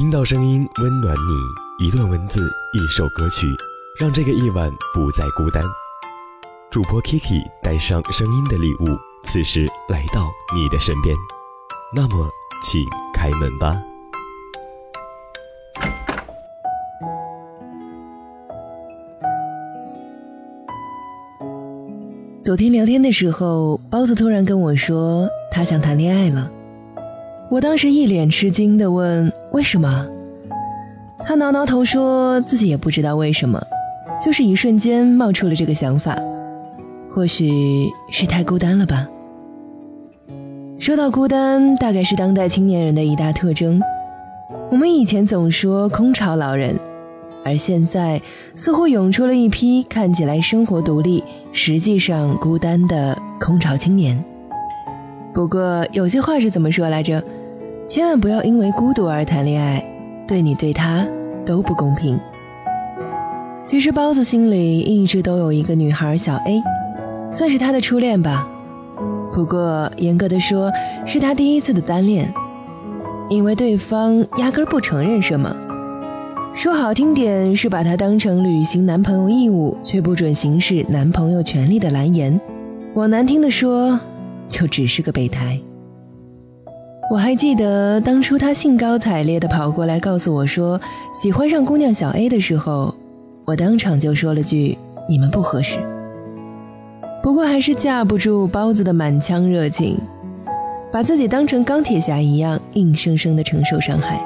听到声音温暖你，一段文字，一首歌曲，让这个夜晚不再孤单。主播 Kiki 带上声音的礼物，此时来到你的身边。那么，请开门吧。昨天聊天的时候，包子突然跟我说他想谈恋爱了。我当时一脸吃惊的问：“为什么？”他挠挠头说自己也不知道为什么，就是一瞬间冒出了这个想法。或许是太孤单了吧。说到孤单，大概是当代青年人的一大特征。我们以前总说空巢老人，而现在似乎涌出了一批看起来生活独立。实际上孤单的空巢青年。不过有些话是怎么说来着？千万不要因为孤独而谈恋爱，对你对他都不公平。其实包子心里一直都有一个女孩小 A，算是他的初恋吧。不过严格的说，是他第一次的单恋，因为对方压根不承认什么。说好听点是把他当成履行男朋友义务却不准行使男朋友权利的蓝颜，往难听的说，就只是个备胎。我还记得当初他兴高采烈地跑过来告诉我说喜欢上姑娘小 A 的时候，我当场就说了句你们不合适。不过还是架不住包子的满腔热情，把自己当成钢铁侠一样硬生生地承受伤害。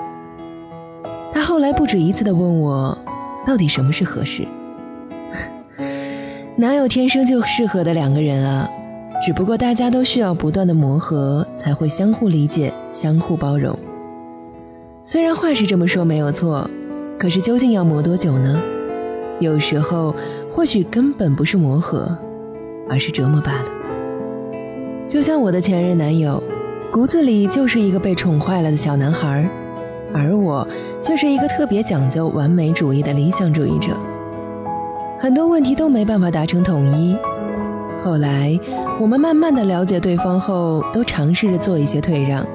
他后来不止一次的问我，到底什么是合适？哪有天生就适合的两个人啊？只不过大家都需要不断的磨合，才会相互理解、相互包容。虽然话是这么说没有错，可是究竟要磨多久呢？有时候或许根本不是磨合，而是折磨罢了。就像我的前任男友，骨子里就是一个被宠坏了的小男孩。而我却是一个特别讲究完美主义的理想主义者，很多问题都没办法达成统一。后来我们慢慢的了解对方后，都尝试着做一些退让，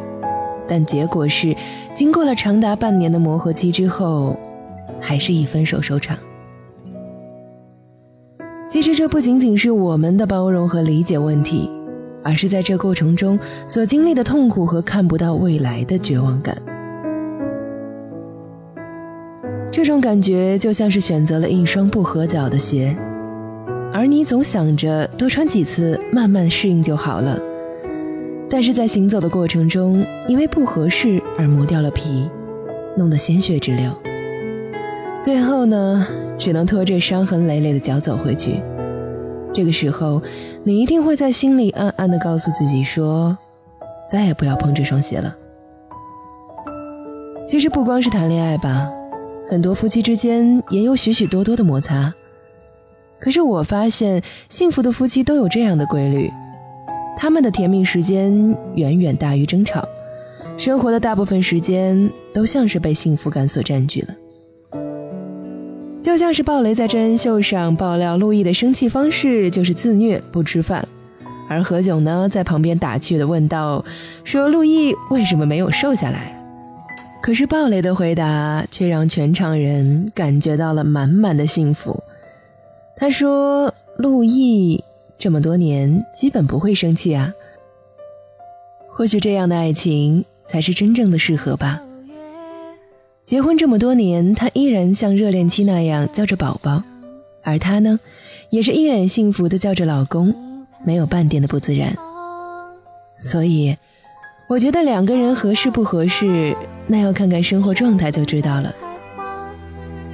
但结果是，经过了长达半年的磨合期之后，还是以分手收场。其实这不仅仅是我们的包容和理解问题，而是在这过程中所经历的痛苦和看不到未来的绝望感。这种感觉就像是选择了一双不合脚的鞋，而你总想着多穿几次，慢慢适应就好了。但是在行走的过程中，因为不合适而磨掉了皮，弄得鲜血直流。最后呢，只能拖着伤痕累累的脚走回去。这个时候，你一定会在心里暗暗的告诉自己说：“再也不要碰这双鞋了。”其实不光是谈恋爱吧。很多夫妻之间也有许许多多的摩擦，可是我发现幸福的夫妻都有这样的规律：他们的甜蜜时间远远大于争吵，生活的大部分时间都像是被幸福感所占据了。就像是鲍雷在真人秀上爆料，陆毅的生气方式就是自虐不吃饭，而何炅呢在旁边打趣的问道：“说陆毅为什么没有瘦下来？”可是鲍雷的回答却让全场人感觉到了满满的幸福。他说：“陆毅这么多年基本不会生气啊，或许这样的爱情才是真正的适合吧。”结婚这么多年，他依然像热恋期那样叫着宝宝，而他呢，也是一脸幸福的叫着老公，没有半点的不自然。所以。我觉得两个人合适不合适，那要看看生活状态就知道了。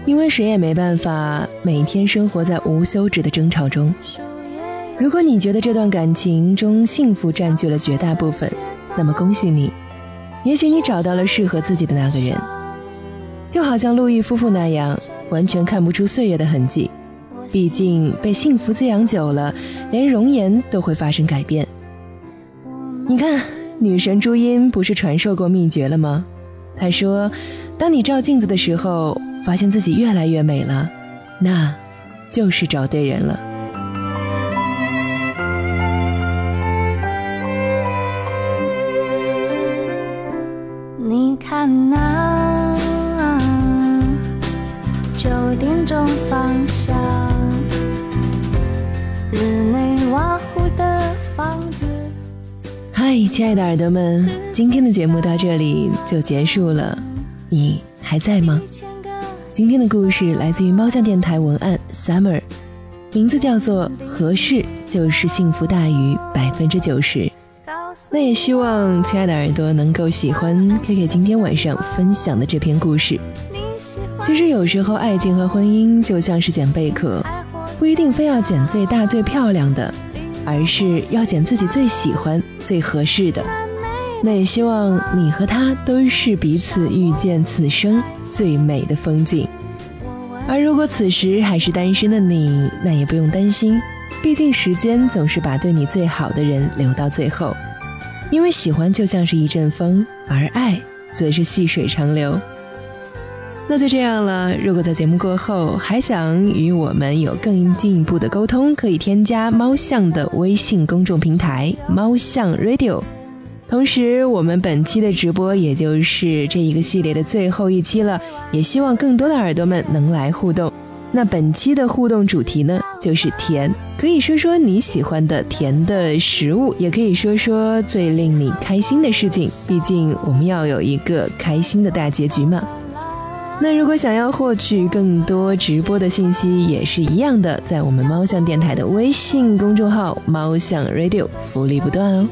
因为谁也没办法每天生活在无休止的争吵中。如果你觉得这段感情中幸福占据了绝大部分，那么恭喜你，也许你找到了适合自己的那个人。就好像陆毅夫妇那样，完全看不出岁月的痕迹。毕竟被幸福滋养久了，连容颜都会发生改变。你看。女神朱茵不是传授过秘诀了吗？她说：“当你照镜子的时候，发现自己越来越美了那就是找对人了。你看那啊九点钟方向日内瓦湖的房子。嗨亲爱的耳朵们今天的节目到这里就结束了你还在吗？今天的故事来自于猫酱电台文案 Summer，名字叫做《合适就是幸福大于百分之九十》。那也希望亲爱的耳朵能够喜欢 K K 今天晚上分享的这篇故事。其实有时候爱情和婚姻就像是捡贝壳，不一定非要捡最大最漂亮的。而是要捡自己最喜欢、最合适的。那也希望你和他都是彼此遇见此生最美的风景。而如果此时还是单身的你，那也不用担心，毕竟时间总是把对你最好的人留到最后。因为喜欢就像是一阵风，而爱则是细水长流。那就这样了。如果在节目过后还想与我们有更进一步的沟通，可以添加猫巷的微信公众平台“猫巷 Radio”。同时，我们本期的直播也就是这一个系列的最后一期了，也希望更多的耳朵们能来互动。那本期的互动主题呢，就是甜，可以说说你喜欢的甜的食物，也可以说说最令你开心的事情。毕竟我们要有一个开心的大结局嘛。那如果想要获取更多直播的信息，也是一样的，在我们猫巷电台的微信公众号“猫巷 Radio” 福利不断哦。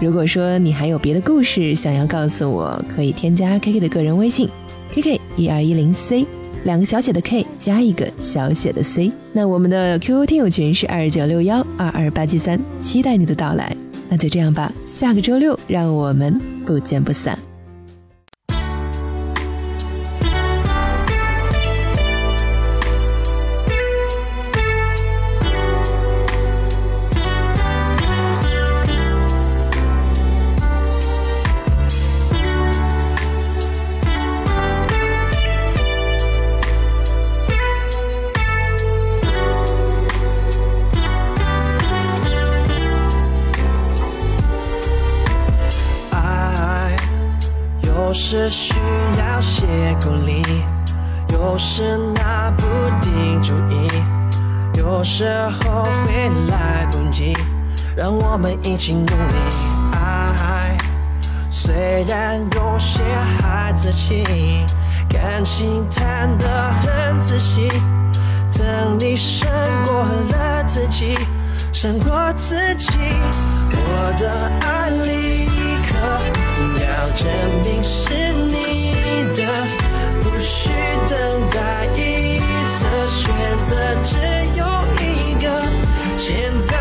如果说你还有别的故事想要告诉我，可以添加 K K 的个人微信 K K 一二一零 C，两个小写的 K 加一个小写的 C。那我们的 Q Q 听友群是二九六幺二二八七三，期待你的到来。那就这样吧，下个周六让我们不见不散。有时需要些鼓励，有时拿不定主意，有时候会来不及，让我们一起努力。爱虽然有些孩子气，感情谈得很仔细，等你胜过了自己，胜过自己，我的爱立刻。要证明是你的，不需等待一次选择，只有一个。现在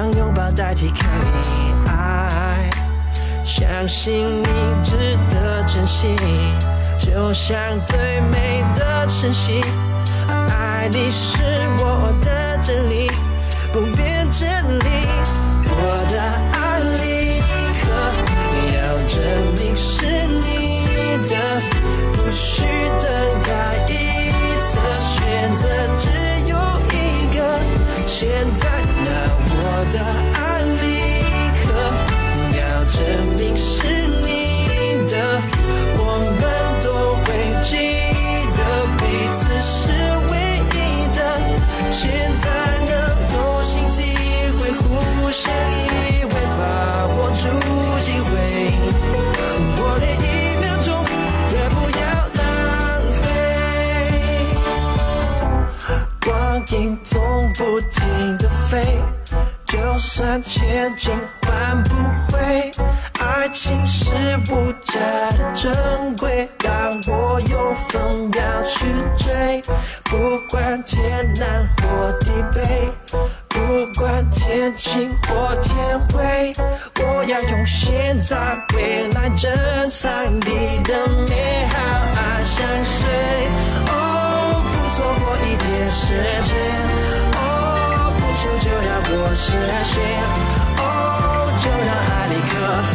让拥抱代替抗议。爱，相信你值得珍惜，就像最美的晨曦。爱你是我的真理，不变真理。我的爱立刻要证明是你的，不需。现千金换不回，爱情是无价的珍贵，但我有份要去追，不管天南或地北，不管天晴或天灰，我要用现在、未来，珍藏你的美好爱相水，哦，不错过一点时间。我是谁？哦，就让爱立刻飞。